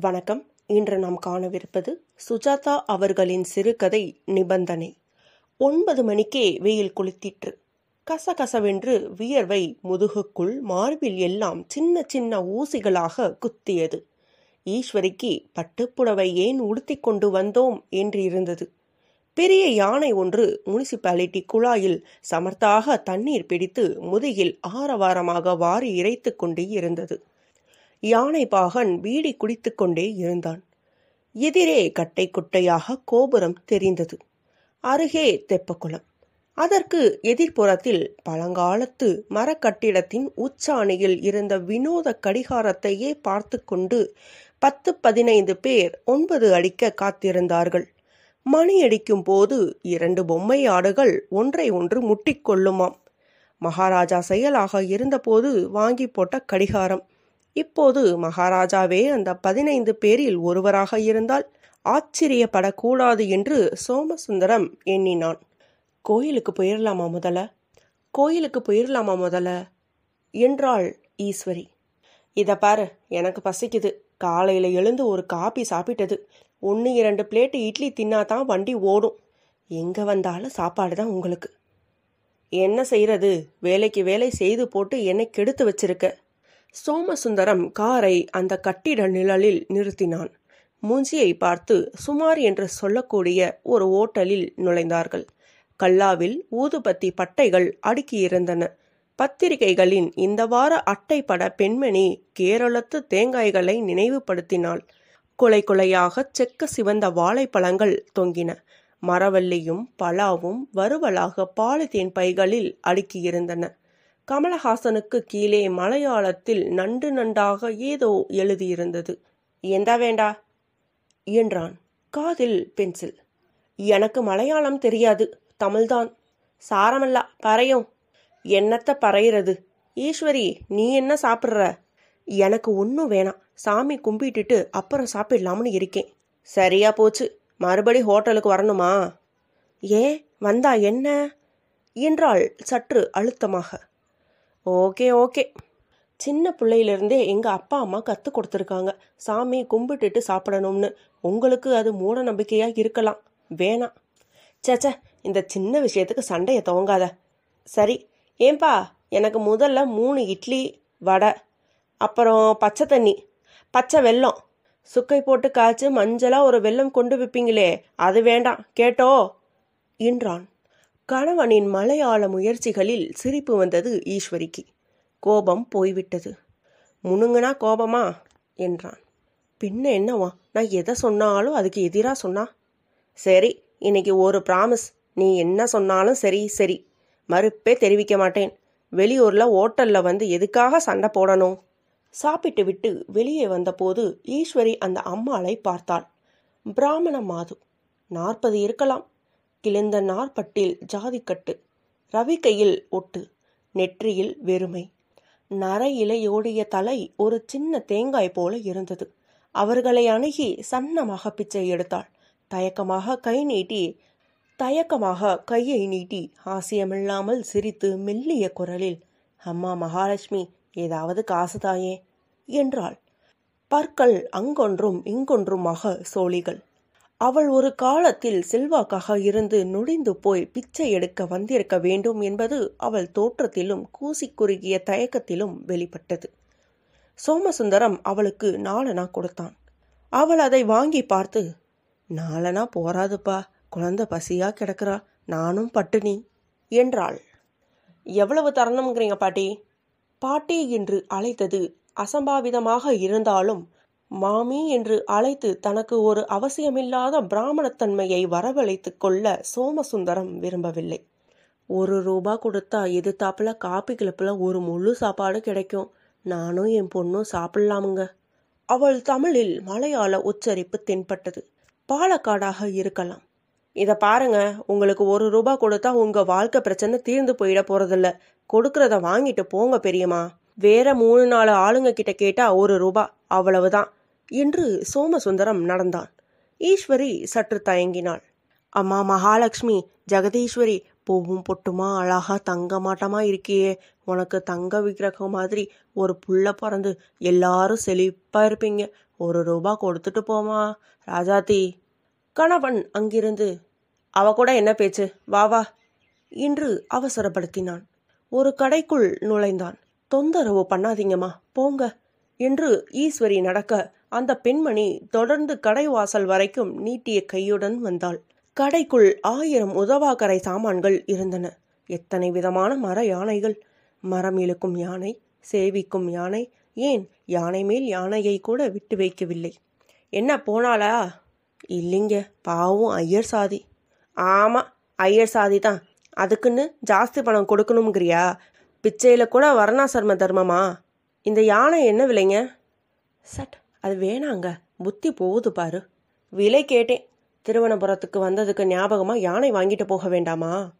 வணக்கம். இன்று நாம் காணவிருப்பது சுஜாதா அவர்களின் சிறுகதை நிபந்தனை. ஒன்பது மணிக்கே வெயில் குளித்திற்று. கசகசவென்று வியர்வை முதுகுக்குள் மார்பில் எல்லாம் சின்ன சின்ன ஊசிகளாக குத்தியது. ஈஸ்வரிக்கு பட்டுப்புடவை ஏன் உடுத்திக் கொண்டு வந்தோம் என்று இருந்தது. பெரிய யானை ஒன்று முனிசிபாலிட்டி குழாயில் சமர்த்தாக தண்ணீர் பிடித்து முதுகில் ஆரவாரமாக வாரி இறைத்து கொண்டு இருந்தது யானை பாகன் பீடி குடித்துக்கொண்டே இருந்தான். எதிரே கட்டை குட்டையாக கோபுரம் தெரிந்தது. அருகே தெப்பக்குளம். அதற்கு எதிர்ப்புறத்தில் பழங்காலத்து மரக்கட்டிடத்தின் உச்சாணியில் இருந்த வினோத கடிகாரத்தையே பார்த்து கொண்டு பத்து பதினைந்து பேர் ஒன்பது அடிக்க காத்திருந்தார்கள். மணி அடிக்கும் போது இரண்டு பொம்மை ஆடுகள் ஒன்றை ஒன்று முட்டிக்கொள்ளுமாம் மகாராஜா செயலாக இருந்தபோது வாங்கி போட்ட கடிகாரம். இப்போது மகாராஜாவே அந்த பதினைந்து பேரில் ஒருவராக இருந்தால் ஆச்சரியப்படக்கூடாது என்று சோமசுந்தரம் எண்ணினான். கோயிலுக்கு போயிடலாமா முதல்ல? கோயிலுக்கு போயிடலாமா முதல்ல? என்றாள் ஈஸ்வரி. இதை பாரு எனக்கு பசிக்குது. காலையில் எழுந்து ஒரு காப்பி சாப்பிட்டது. ஒன்று இரண்டு பிளேட்டு இட்லி தின்னாதான் வண்டி ஓடும். எங்கே வந்தாலும் சாப்பாடு தான் உங்களுக்கு. என்ன செய்யறது வேலைக்கு வேலை செய்து போட்டு என்னை கெடுத்து வச்சிருக்க. சோமசுந்தரம் காரை அந்த கட்டிட நிழலில் நிறுத்தினான். மூஞ்சியை பார்த்து சுமார் என்று சொல்லக்கூடிய ஒரு ஓட்டலில் நுழைந்தார்கள். கல்லாவில் ஊதுபத்தி பட்டைகள் அடுக்கியிருந்தன. பத்திரிகைகளின் இந்த வார அட்டைப்பட பெண்மணி கேரளத்து தேங்காய்களை நினைவுபடுத்தினாள். கொலை கொலையாக செக்க சிவந்த வாழைப்பழங்கள் தொங்கின. மரவள்ளியும் பலாவும் வறுவலாக பாலித்தீன் பைகளில் அடுக்கியிருந்தன. கமலஹாசனுக்கு கீழே மலையாளத்தில் நண்டு நண்டாக ஏதோ எழுதியிருந்தது. எந்தா வேண்டா? என்றான். காதில் பென்சில். எனக்கு மலையாளம் தெரியாது. தமிழ்தான். சாரமல்லா. பறையும். என்னத்த பறையிறது? ஈஸ்வரி நீ என்ன சாப்பிட்ற? எனக்கு ஒன்றும் வேணாம். சாமி கும்பிட்டுட்டு அப்புறம் சாப்பிடலாம்னு இருக்கேன். சரியா போச்சு. மறுபடி ஹோட்டலுக்கு வரணுமா? ஏன் வந்தா என்ன? என்றாள் சற்று அழுத்தமாக. Okay okay. சின்ன பிள்ளையிலிருந்தே எங்கள் அப்பா அம்மா கற்றுக் கொடுத்துருக்காங்க. சாமி கும்பிட்டுட்டு சாப்பிடணும்னு. உங்களுக்கு அது மூட நம்பிக்கையாக இருக்கலாம். வேணாம். சேச்சே இந்த சின்ன விஷயத்துக்கு சண்டையை துவங்காத. சரி ஏன்பா எனக்கு முதல்ல மூணு இட்லி வடை அப்புறம் பச்சை தண்ணி பச்சை வெல்லம். சுக்கை போட்டு காய்ச்சி மஞ்சளாக ஒரு வெல்லம் கொண்டு விற்பீங்களே அது வேண்டாம். கேட்டோ? என்றான். கணவனின் மலையாள முயற்சிகளில் சிரிப்பு வந்தது ஈஸ்வரிக்கு. கோபம் போய்விட்டது. முணுங்கனா கோபமா? என்றான். பின்ன என்னவா? நான் எதை சொன்னாலும் அதுக்கு எதிராக சொன்னா? சரி இன்னைக்கு ஒரு ப்ராமிஸ் நீ என்ன சொன்னாலும் சரி சரி. மறுப்பே தெரிவிக்க மாட்டேன். வெளியூரில் ஓட்டலில் வந்து எதுக்காக சண்டை போடணும்? சாப்பிட்டு விட்டு வெளியே வந்தபோது ஈஸ்வரி அந்த அம்மாளை பார்த்தாள். பிராமண மாது. நாற்பது இருக்கலாம். கிழிந்த நார்பட்டில் ஜாதிக்கட்டு. ரவி கையில் ஒட்டு. நெற்றியில் வெறுமை. நர இலையோடிய தலை ஒரு சின்ன தேங்காய் போல இருந்தது. அவர்களை அணுகி சன்னமாக பிச்சை எடுத்தாள். தயக்கமாக கை நீட்டி தயக்கமாக கையை நீட்டி ஆசியமில்லாமல் சிரித்து மெல்லிய குரலில் அம்மா மகாலட்சுமி ஏதாவது காசுதாயே என்றாள். பற்கள் அங்கொன்றும் இங்கொன்றுமாக சோழிகள். அவள் ஒரு காலத்தில் செல்வாக்காக இருந்து நொடிந்து போய் பிச்சை எடுக்க வந்திருக்க வேண்டும் என்பது அவள் தோற்றத்திலும் கூசி குறுகிய தயக்கத்திலும் வெளிப்பட்டது. சோமசுந்தரம் அவளுக்கு நாலனா கொடுத்தான். அவள் அதை வாங்கி பார்த்து நாலனா போராதுப்பா குழந்தை பசியா கிடக்கிறா. நானும் பட்டினி என்றாள். எவ்வளவு தரணுங்கிறீங்க பாட்டி? பாட்டி என்று அழைத்தது அசம்பாவிதமாக இருந்தாலும் மாமி என்று அழைத்து தனக்கு ஒரு அவசியமில்லாத பிராமணத்தன்மையை வரவழைத்து கொள்ள சோமசுந்தரம் விரும்பவில்லை. ஒரு ரூபா கொடுத்தா எதிர்த்தாப்புல காப்பி கிளப்புல ஒரு முழு சாப்பாடு கிடைக்கும். நானும் என் பொண்ணும் சாப்பிடலாமுங்க. அவள் தமிழில் மலையாள உச்சரிப்பு தென்பட்டது. பாலக்காடாக இருக்கலாம். இதை பாருங்க உங்களுக்கு ஒரு ரூபா கொடுத்தா உங்க வாழ்க்கை பிரச்சனை தீர்ந்து போயிட போறதில்ல. கொடுக்கறத வாங்கிட்டு போங்க பெரியம்மா. வேற மூணு நாலு ஆளுங்க கிட்ட கேட்டா ஒரு ரூபா அவ்வளவுதான் என்று சோமசுந்தரம் நடந்தான். ஈஸ்வரி சற்று தயங்கினாள். அம்மா மகாலட்சுமி ஜெகதீஸ்வரி பூவும் பொட்டுமா அழகா தங்க மாட்டமா இருக்கியே. உனக்கு தங்க விக்கிரகம் மாதிரி ஒரு புள்ள பிறந்து எல்லாரும் செழிப்பா இருப்பீங்க. ஒரு ரூபா கொடுத்துட்டு போமா ராஜாத்தி. கணவன் அங்கிருந்து அவ கூட என்ன பேச்சு? வா வா என்று அவசரப்படுத்தினான். ஒரு கடைக்குள் நுழைந்தான். தொந்தரவு பண்ணாதீங்கம்மா. போங்க. என்று ஈஸ்வரி நடக்க அந்த பெண்மணி தொடர்ந்து கடை வாசல் வரைக்கும் நீட்டிய கையுடன் வந்தாள். கடைக்குள் ஆயிரம் உதவாக்கரை சாமான்கள் இருந்தன. எத்தனை விதமான மர யானைகள். மரம் இழுக்கும் யானை சேவிக்கும் யானை ஏன் யானை மேல் யானையை கூட விட்டு வைக்கவில்லை. என்ன போனாளா? இல்லைங்க பாவம் ஐயர் சாதி. ஆமாம் ஐயர் சாதி தான். அதுக்குன்னு ஜாஸ்தி பணம் கொடுக்கணுங்கிறியா பிச்சையில் கூட வர்ணாசர்ம தர்மமா? இந்த யானை என்ன விலைங்க? சட் அது வேணாங்க. புத்தி போகுது பாரு. விலை கேட்டேன். திருவனபுரத்துக்கு வந்ததுக்கு ஞாபகமாக யானை வாங்கிட்டு போக வேண்டாமா?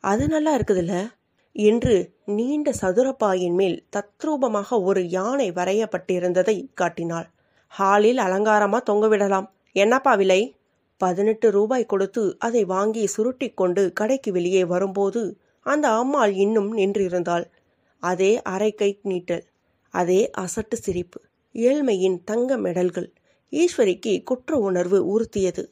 அது நல்லா இருக்குதுல்ல. என்று நீண்ட சதுரப்பாயின் மேல் தத்ரூபமாக ஒரு யானை வரையப்பட்டிருந்ததை காட்டினாள். ஹாலில் அலங்காரமா தொங்கவிடலாம் என்னப்பா விலை? பதினெட்டு ரூபாய் கொடுத்து அதை வாங்கி சுருட்டி கொண்டு கடைக்கு வெளியே வரும்போது அந்த அம்மாள் இன்னும் நின்றிருந்தாள். அதே அரைக்கை நீட்டல் அதே அசட்டு சிரிப்பு ஏழ்மையின் தங்க மெடல்கள் ஈஸ்வரிக்கு குற்ற உணர்வு உறுத்தியது.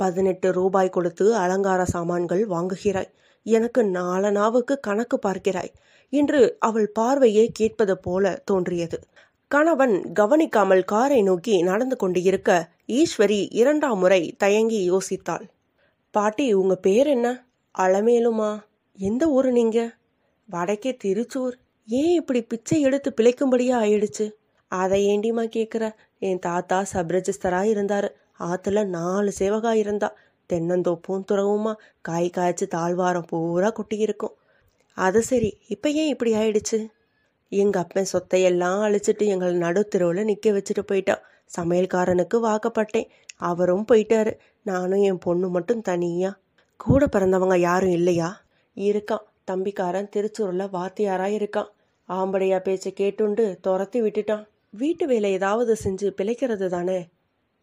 பதினெட்டு ரூபாய் கொடுத்து அலங்கார சாமான்கள் வாங்குகிறாய். எனக்கு நாலனாவுக்கு கணக்கு பார்க்கிறாய் என்று அவள் பார்வையை கேட்பது போல தோன்றியது. கணவன் கவனிக்காமல் காரை நோக்கி நடந்து கொண்டிருக்க ஈஸ்வரி இரண்டாம் முறை தயங்கி யோசித்தாள். பாட்டி உங்க பேர் என்ன? அலமேலுமா? எந்த ஊர் நீங்க? வடக்கே திருச்சூர். ஏன் இப்படி பிச்சை எடுத்து பிழைக்கும்படியா ஆயிடுச்சு? அதை ஏண்டிமா கேட்குற என் தாத்தா சப்ரஜிஸ்தராக இருந்தார். ஆற்றுல நாலு சேவகா இருந்தா. தென்னந்தோப்பும் துறவுமா. காய் காய்ச்சி தாழ்வாரம் பூரா கொட்டியிருக்கும். அது சரி இப்போ ஏன் இப்படி ஆயிடுச்சு? எங்கள் அப்பன் சொத்தையெல்லாம் அழிச்சிட்டு எங்களை நடுத்தெருவில் நிற்க வச்சுட்டு போயிட்டான். சமையல்காரனுக்கு வாக்கப்பட்டேன். அவரும் போயிட்டாரு. நானும் என் பொண்ணு மட்டும் தனியா. கூட பிறந்தவங்க யாரும் இல்லையா? இருக்கான். தம்பிக்காரன் திருச்சூரில் வாத்தியாரா இருக்கான். ஆம்படையா பேச்சை கேட்டுண்டு துரத்தி விட்டுட்டான். வீட்டு வேலை ஏதாவது செஞ்சு பிழைக்கிறது தானே?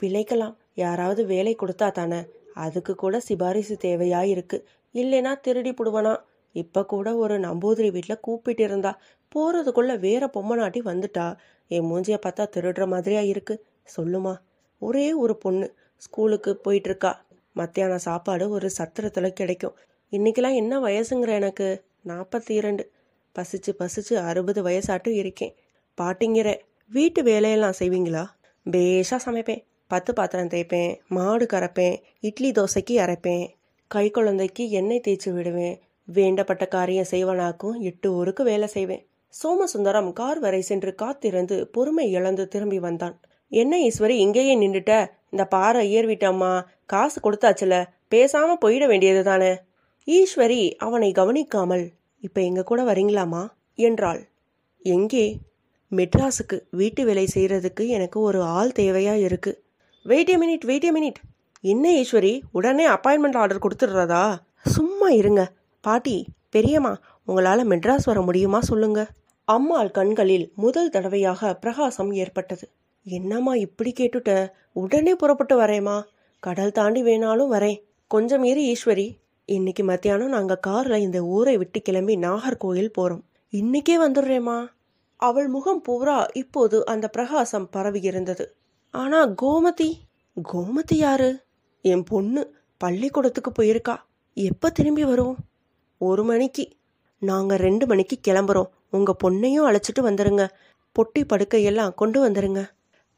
பிழைக்கலாம். யாராவது வேலை கொடுத்தா தானே? அதுக்கு கூட சிபாரிசு தேவையா இருக்கு. இல்லைனா திருடி புடுவனா? இப்ப கூட ஒரு நம்பூதிரி வீட்டில் கூப்பிட்டு இருந்தா. போறதுக்குள்ள வேற பொம்மநாட்டி வந்துட்டா. என் மூஞ்சிய பார்த்தா திருடுற மாதிரியா இருக்கு. சொல்லுமா? ஒரே ஒரு பொண்ணு. ஸ்கூலுக்கு போயிட்டு இருக்கா. மத்தியான சாப்பாடு ஒரு சத்திரத்துல கிடைக்கும். இன்னைக்கெல்லாம் என்ன வயசுங்கிற எனக்கு? நாற்பத்தி இரண்டு பசிச்சு பசிச்சு அறுபது வயசாட்டும் இருக்கேன். பாட்டிங்கிற வீட்டு வேலையெல்லாம் செய்வீங்களா? பேஷாக சமைப்பேன். பத்து பாத்திரம் தேய்ப்பேன். மாடு கறப்பேன். இட்லி தோசைக்கு அரைப்பேன். கை குழந்தைக்கு எண்ணெய் தேய்ச்சி விடுவேன். வேண்டப்பட்ட காரியம் செய்வனாக்கும் எட்டு ஊருக்கு வேலை செய்வேன். சோமசுந்தரம் கார் வரை சென்று காத்திருந்து பொறுமை இழந்து திரும்பி வந்தான். என்ன ஈஸ்வரி இங்கேயே நின்றுட்ட இந்த பாறை ஏறிவிட்டம்மா காசு கொடுத்தாச்சுல. பேசாம போயிட வேண்டியது தானே ஈஸ்வரி அவனை கவனிக்காமல் இப்ப எங்க கூட வரீங்களாமா என்றாள். எங்கே? மெட்ராஸுக்கு. வீட்டு வேலை செய்யறதுக்கு எனக்கு ஒரு ஆள் தேவையா இருக்கு. Wait a minute wait a minute என்ன ஈஸ்வரி? உடனே அப்பாயின்மெண்ட் ஆர்டர் கொடுத்துடுறதா? சும்மா இருங்க. பாட்டி பெரியம்மா உங்களால மெட்ராஸ் வர முடியுமா சொல்லுங்க. அம்மாள் கண்களில் முதல் தடவையாக பிரகாசம் ஏற்பட்டது. என்னம்மா இப்படி கேட்டுட்ட? உடனே புறப்பட்டு வரேம்மா. கடல் தாண்டி வேணாலும் வரேன். கொஞ்சம் இரு ஈஸ்வரி. இன்னைக்கு மத்தியானம் நாங்கள் காரில் இந்த ஊரை விட்டு கிளம்பி நாகர்கோயில் போகிறோம் இன்னைக்கே வந்துடுறேம்மா. அவள் முகம் பூரா இப்போது அந்த பிரகாசம் பரவி இருந்தது. ஆனா கோமதி கோமதி யாரு? என் பொண்ணு பள்ளிக்கூடத்துக்கு போயிருக்கா. எப்போ திரும்பி வருவோம்? ஒரு மணிக்கு. நாங்கள் ரெண்டு மணிக்கு கிளம்புறோம். உங்கள் பொண்ணையும் அழைச்சிட்டு வந்துருங்க. பொட்டி படுக்கையெல்லாம் கொண்டு வந்துருங்க.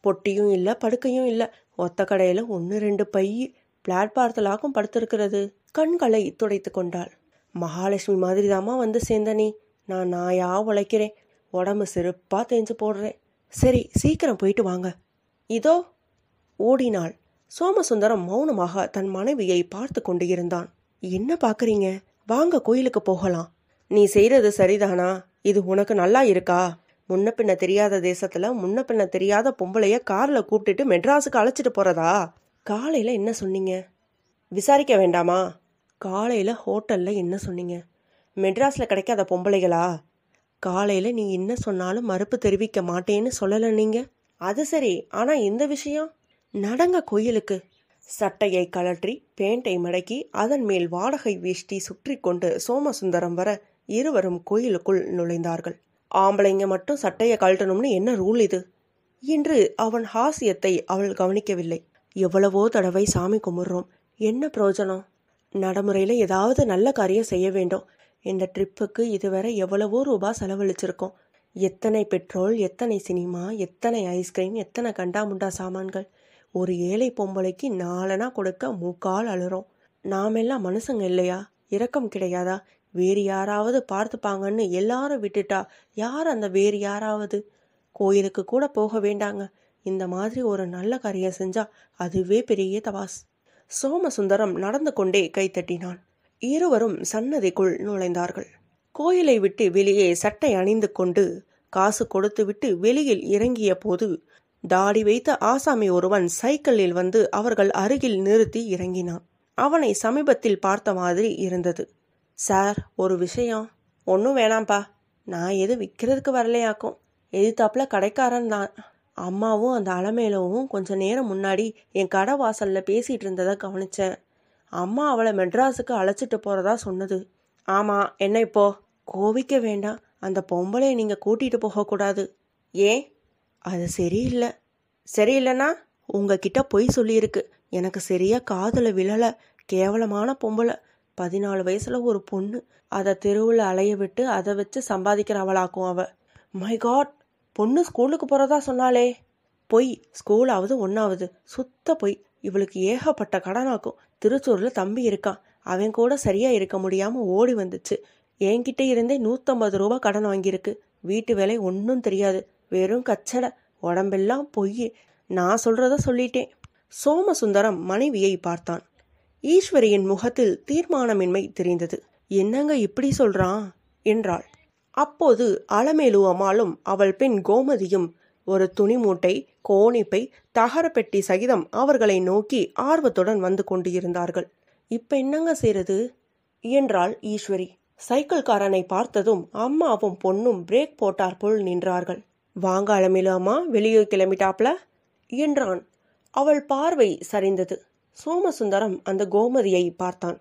பொட்டியும் இல்லை படுக்கையும் இல்லை. ஒத்த கடையில் ஒன்று ரெண்டு பை பிளாட்பாரத்திலாகும் படுத்திருக்கிறது. கண்களை துடைத்து கொண்டாள். மகாலட்சுமி மாதிரி தாமா வந்து சேர்ந்த நீ. நான் நாயா உழைக்கிறேன். உடம்பு செருப்பாக தேஞ்சு போடுறேன் சரி சீக்கிரம் போயிட்டு வாங்க. இதோ ஓடினாள். சோமசுந்தரம் மௌனமாக தன் மனைவியை பார்த்து கொண்டு இருந்தான். என்ன பார்க்குறீங்க வாங்க கோயிலுக்கு போகலாம். நீ செய்கிறது சரிதானா? இது உனக்கு நல்லா இருக்கா? முன்ன பின்ன தெரியாத தேசத்துல முன்ன பின்ன தெரியாத பொம்பளைய கார்ல கூப்பிட்டுட்டு மெட்ராஸுக்கு அழைச்சிட்டு போறதா? காலையில என்ன சொன்னீங்க? விசாரிக்க வேண்டாமா? காலையில் ஹோட்டலில் என்ன சொன்னீங்க? மெட்ராஸில் கிடைக்காத பொம்பளைகளா? காலையில் நீ என்ன சொன்னாலும் மறுப்பு தெரிவிக்க மாட்டேன்னு சொல்லலை நீங்கள் அது சரி ஆனால் இந்த விஷயம்? நடங்க கோயிலுக்கு. சட்டையை கழற்றி பேண்டை மடக்கி அதன் மேல் வாடகை வேஷ்டி சுற்றி கொண்டு சோமசுந்தரம் வர இருவரும் கோயிலுக்குள் நுழைந்தார்கள். ஆம்பளைங்க மட்டும் சட்டையை கழட்டணும்னு என்ன ரூல் இது? என்று அவன் ஹாசியத்தை அவள் கவனிக்கவில்லை. எவ்வளவோ தடவை சாமி கும்பிட்றோம். என்ன பிரயோஜனம்? நடைமுறையில் ஏதாவது நல்ல காரியம் செய்ய வேண்டும். இந்த ட்ரிப்புக்கு இதுவரை எவ்வளவோ ரூபாய் செலவழிச்சிருக்கோம். எத்தனை பெட்ரோல் எத்தனை சினிமா எத்தனை ஐஸ்கிரீம் எத்தனை கண்டாமுண்டா சாமான்கள். ஒரு ஏழை பொம்பளைக்கு நாலனா கொடுக்க மூக்கால் அழுறோம் நாமெல்லாம் மனுஷங்க இல்லையா? இரக்கம் கிடையாதா? வேறு யாராவது பார்த்துப்பாங்கன்னு எல்லாரும் விட்டுட்டா யார் அந்த வேறு யாராவது? கோயிலுக்கு கூட போக வேண்டாங்க. இந்த மாதிரி ஒரு நல்ல காரியம் செஞ்சா அதுவே பெரிய தவாஸ் சோமசுந்தரம் நடந்து கொண்டே கைத்தட்டினான் இருவரும் சன்னதிக்குள் நுழைந்தார்கள். கோயிலை விட்டு வெளியே சட்டை அணிந்து கொண்டு காசு கொடுத்துவிட்டு வெளியில் இறங்கிய போது தாடி வைத்த ஆசாமி ஒருவன் சைக்கிளில் வந்து அவர்கள் அருகில் நிறுத்தி இறங்கினான். அவனை சமீபத்தில் பார்த்த மாதிரி இருந்தது. சார் ஒரு விஷயம். ஒன்றும் வேணாம்ப்பா. நான் எது விற்கிறதுக்கு வரலையாக்கும். எதிர்த்தாப்புல கடைக்காரன் தான். அம்மாவும் அந்த அலமேலவும் கொஞ்ச நேரம் முன்னாடி என் கடை வாசல்ல பேசிட்டு இருந்ததை கவனிச்சேன். அம்மா அவளை மெட்ராஸுக்கு அழைச்சிட்டு போறதா சொன்னது. ஆமா என்ன இப்போ? கோவிக்க வேண்டாம். அந்த பொம்பளையை நீங்க கூட்டிட்டு போகக்கூடாது ஏன்? அது சரியில்லை. சரியில்லைன்னா உங்ககிட்ட பொய் சொல்லியிருக்கு. எனக்கு சரியா காதல விழல. கேவலமான பொம்பளை. பதினாலு வயசுல ஒரு பொண்ணு. அதை தெருவில் அலைய விட்டு அதை வச்சு சம்பாதிக்கிறவளாக்கும் அவ. மை காட் பொண்ணு ஸ்கூலுக்கு போகிறதா சொன்னாலே பொய். ஸ்கூலாவது ஒன்றாவது சுத்த பொய். இவளுக்கு ஏகப்பட்ட கடனாக்கும். திருச்சூரில் தம்பி இருக்கான். அவன் கூட சரியாக இருக்க முடியாமல் ஓடி வந்துச்சு. என்கிட்ட இருந்தே நூற்றம்பது ரூபா கடன் வாங்கியிருக்கு. வீட்டு வேலை ஒன்றும் தெரியாது. வெறும் கச்சடை. உடம்பெல்லாம் பொய் நான் சொல்கிறத சொல்லிட்டேன். சோமசுந்தரம் மனைவியை பார்த்தான். ஈஸ்வரியின் முகத்தில் தீர்மானமின்மை தெரிந்தது. என்னங்க இப்படி சொல்றான்? என்றாள். அப்போது அலமேலு அம்மாளும் அவள் பெண் கோமதியும் ஒரு துணி மூட்டை கோணிப்பை தகரப்பெட்டி சகிதம் அவர்களை நோக்கி ஆர்வத்துடன் வந்து கொண்டு இருந்தார்கள் இப்ப என்னங்க செய்யறது என்றாள் ஈஸ்வரி. சைக்கிள்காரனை பார்த்ததும் அம்மாவும் பொண்ணும் பிரேக் போட்டார் போல் நின்றார்கள். வாங்க அலமேலு அம்மா வெளியூர் கிளம்பிட்டாப்ல? என்றான். அவள் பார்வை சரிந்தது. சோமசுந்தரம் அந்த கோமதியை பார்த்தான்.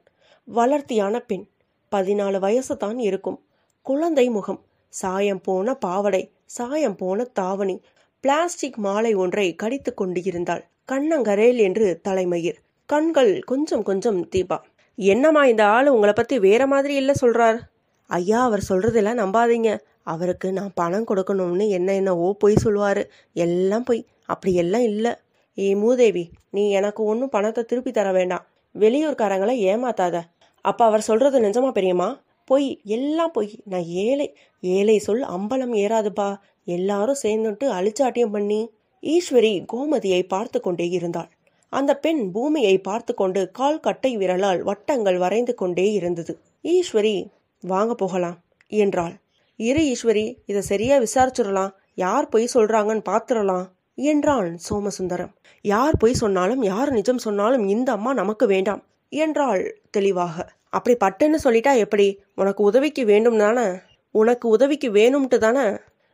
வளர்த்தியான பெண். பதினாலு வயசு தான் இருக்கும். குழந்தை முகம். சாயம் போன பாவடை சாயம் போன தாவணி. பிளாஸ்டிக் மாலை ஒன்றை கடித்து கொண்டு இருந்தாள் கண்ணங்கரேல் என்று தலைமயிர். கண்கள் கொஞ்சம் கொஞ்சம் தீபா. என்னம்மா இந்த ஆள் உங்களை பத்தி வேற மாதிரி இல்ல சொல்றார்? ஐயா அவர் சொல்றதெல்லாம் நம்பாதீங்க. அவருக்கு நான் பணம் கொடுக்கணும்னு என்ன என்ன ஓ பொய் சொல்லுவாரு. எல்லாம் பொய். அப்படி எல்லாம் இல்ல. ஏ மூதேவி நீ எனக்கு ஒன்றும் பணத்தை திருப்பி தர வேண்டாம். வெளியூர்காரங்களை ஏமாத்தாத. அப்ப அவர் சொல்றது நிஜமா பெரியம்மா? பொய் எல்லாம் பொய். நான் ஏழை ஏழை சொல் அம்பலம் ஏறாதுப்பா. எல்லாரும் சேர்ந்துட்டு அழிச்சாட்டியம் பண்ணி ஈஸ்வரி கோமதியை பார்த்து கொண்டே இருந்தாள். அந்த பெண் பூமியை பார்த்து கொண்டு கால் கட்டை விரலால் வட்டங்கள் வரைந்து கொண்டே இருந்தது. ஈஸ்வரி வாங்க போகலாம் என்றாள். இரு ஈஸ்வரி இதை சரியா விசாரிச்சிடலாம். யார் பொய் சொல்றாங்கன்னு பாத்துடலாம் என்றான் சோமசுந்தரம். யார் பொய் சொன்னாலும் யார் நிஜம் சொன்னாலும் இந்த அம்மா நமக்கு வேண்டாம் என்றாள் தெளிவாக. அப்படி பட்டுன்னு சொல்லிட்டா எப்படி? உனக்கு உதவிக்கு வேண்டும் தானே? உனக்கு உதவிக்கு வேணும்ட்டு தானே?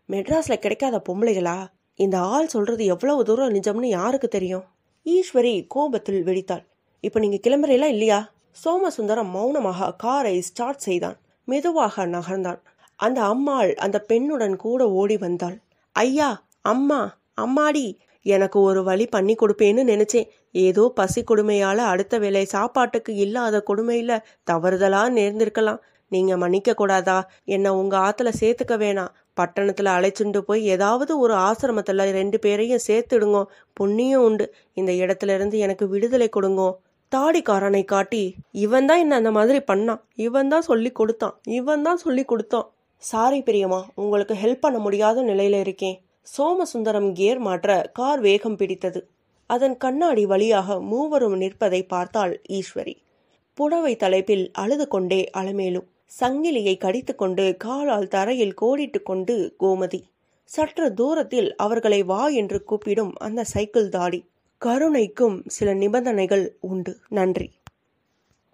மெட்ராஸ்ல கிடைக்காத பொம்பளைகளா? இந்த ஆள் சொல்றது எவ்வளவு தூரம் நிஜம்னு யாருக்கு தெரியும்? ஈஸ்வரி கோபத்தில் வெடித்தாள். இப்ப நீங்க கிளம்புறீங்களா இல்லையா? சோமசுந்தரம் மௌனமாக காரை ஸ்டார்ட் செய்தான். மெதுவாக நகர்ந்தான். அந்த அம்மாள் அந்த பெண்ணுடன் கூட ஓடி வந்தாள். ஐயா அம்மா அம்மாடி எனக்கு ஒரு வழி பண்ணி கொடுப்பேன்னு நினைச்சேன். ஏதோ பசி கொடுமையால அடுத்த வேலை சாப்பாட்டுக்கு இல்லாத கொடுமையில தவறுதலா நேர்ந்திருக்கலாம். நீங்க மன்னிக்க கூடாதா? என்ன உங்க ஆத்துல சேர்த்துக்க வேணாம். பட்டணத்துல அழைச்சுண்டு போய் ஏதாவது ஒரு ஆசிரமத்துல ரெண்டு பேரையும் சேர்த்துடுங்கோ. புண்ணியம் உண்டு. இந்த இடத்துல இருந்து எனக்கு விடுதலை கொடுங்கோ. தாடிக்காரனை காட்டி இவன் தான் என்ன அந்த மாதிரி பண்ணான்? இவன் தான் சொல்லி கொடுத்தான். இவன் தான் சொல்லி கொடுத்தான். சாரி பிரியமா உங்களுக்கு ஹெல்ப் பண்ண முடியாத நிலையில இருக்கேன். சோமசுந்தரம் கியர் மாற்ற கார் வேகம் பிடித்தது. அதன் கண்ணாடி வழியாக மூவரும் நிற்பதை பார்த்தாள் ஈஸ்வரி. புடவை தலைப்பில் அழுது கொண்டே அலமேலும் சங்கிலியை கடித்துக்கொண்டு காலால் தரையில் கோடிட்டு கொண்டு கோமதி. சற்று தூரத்தில் அவர்களை வா என்று கூப்பிடும் அந்த சைக்கிள் தாடி. கருணைக்கும் சில நிபந்தனைகள் உண்டு. நன்றி.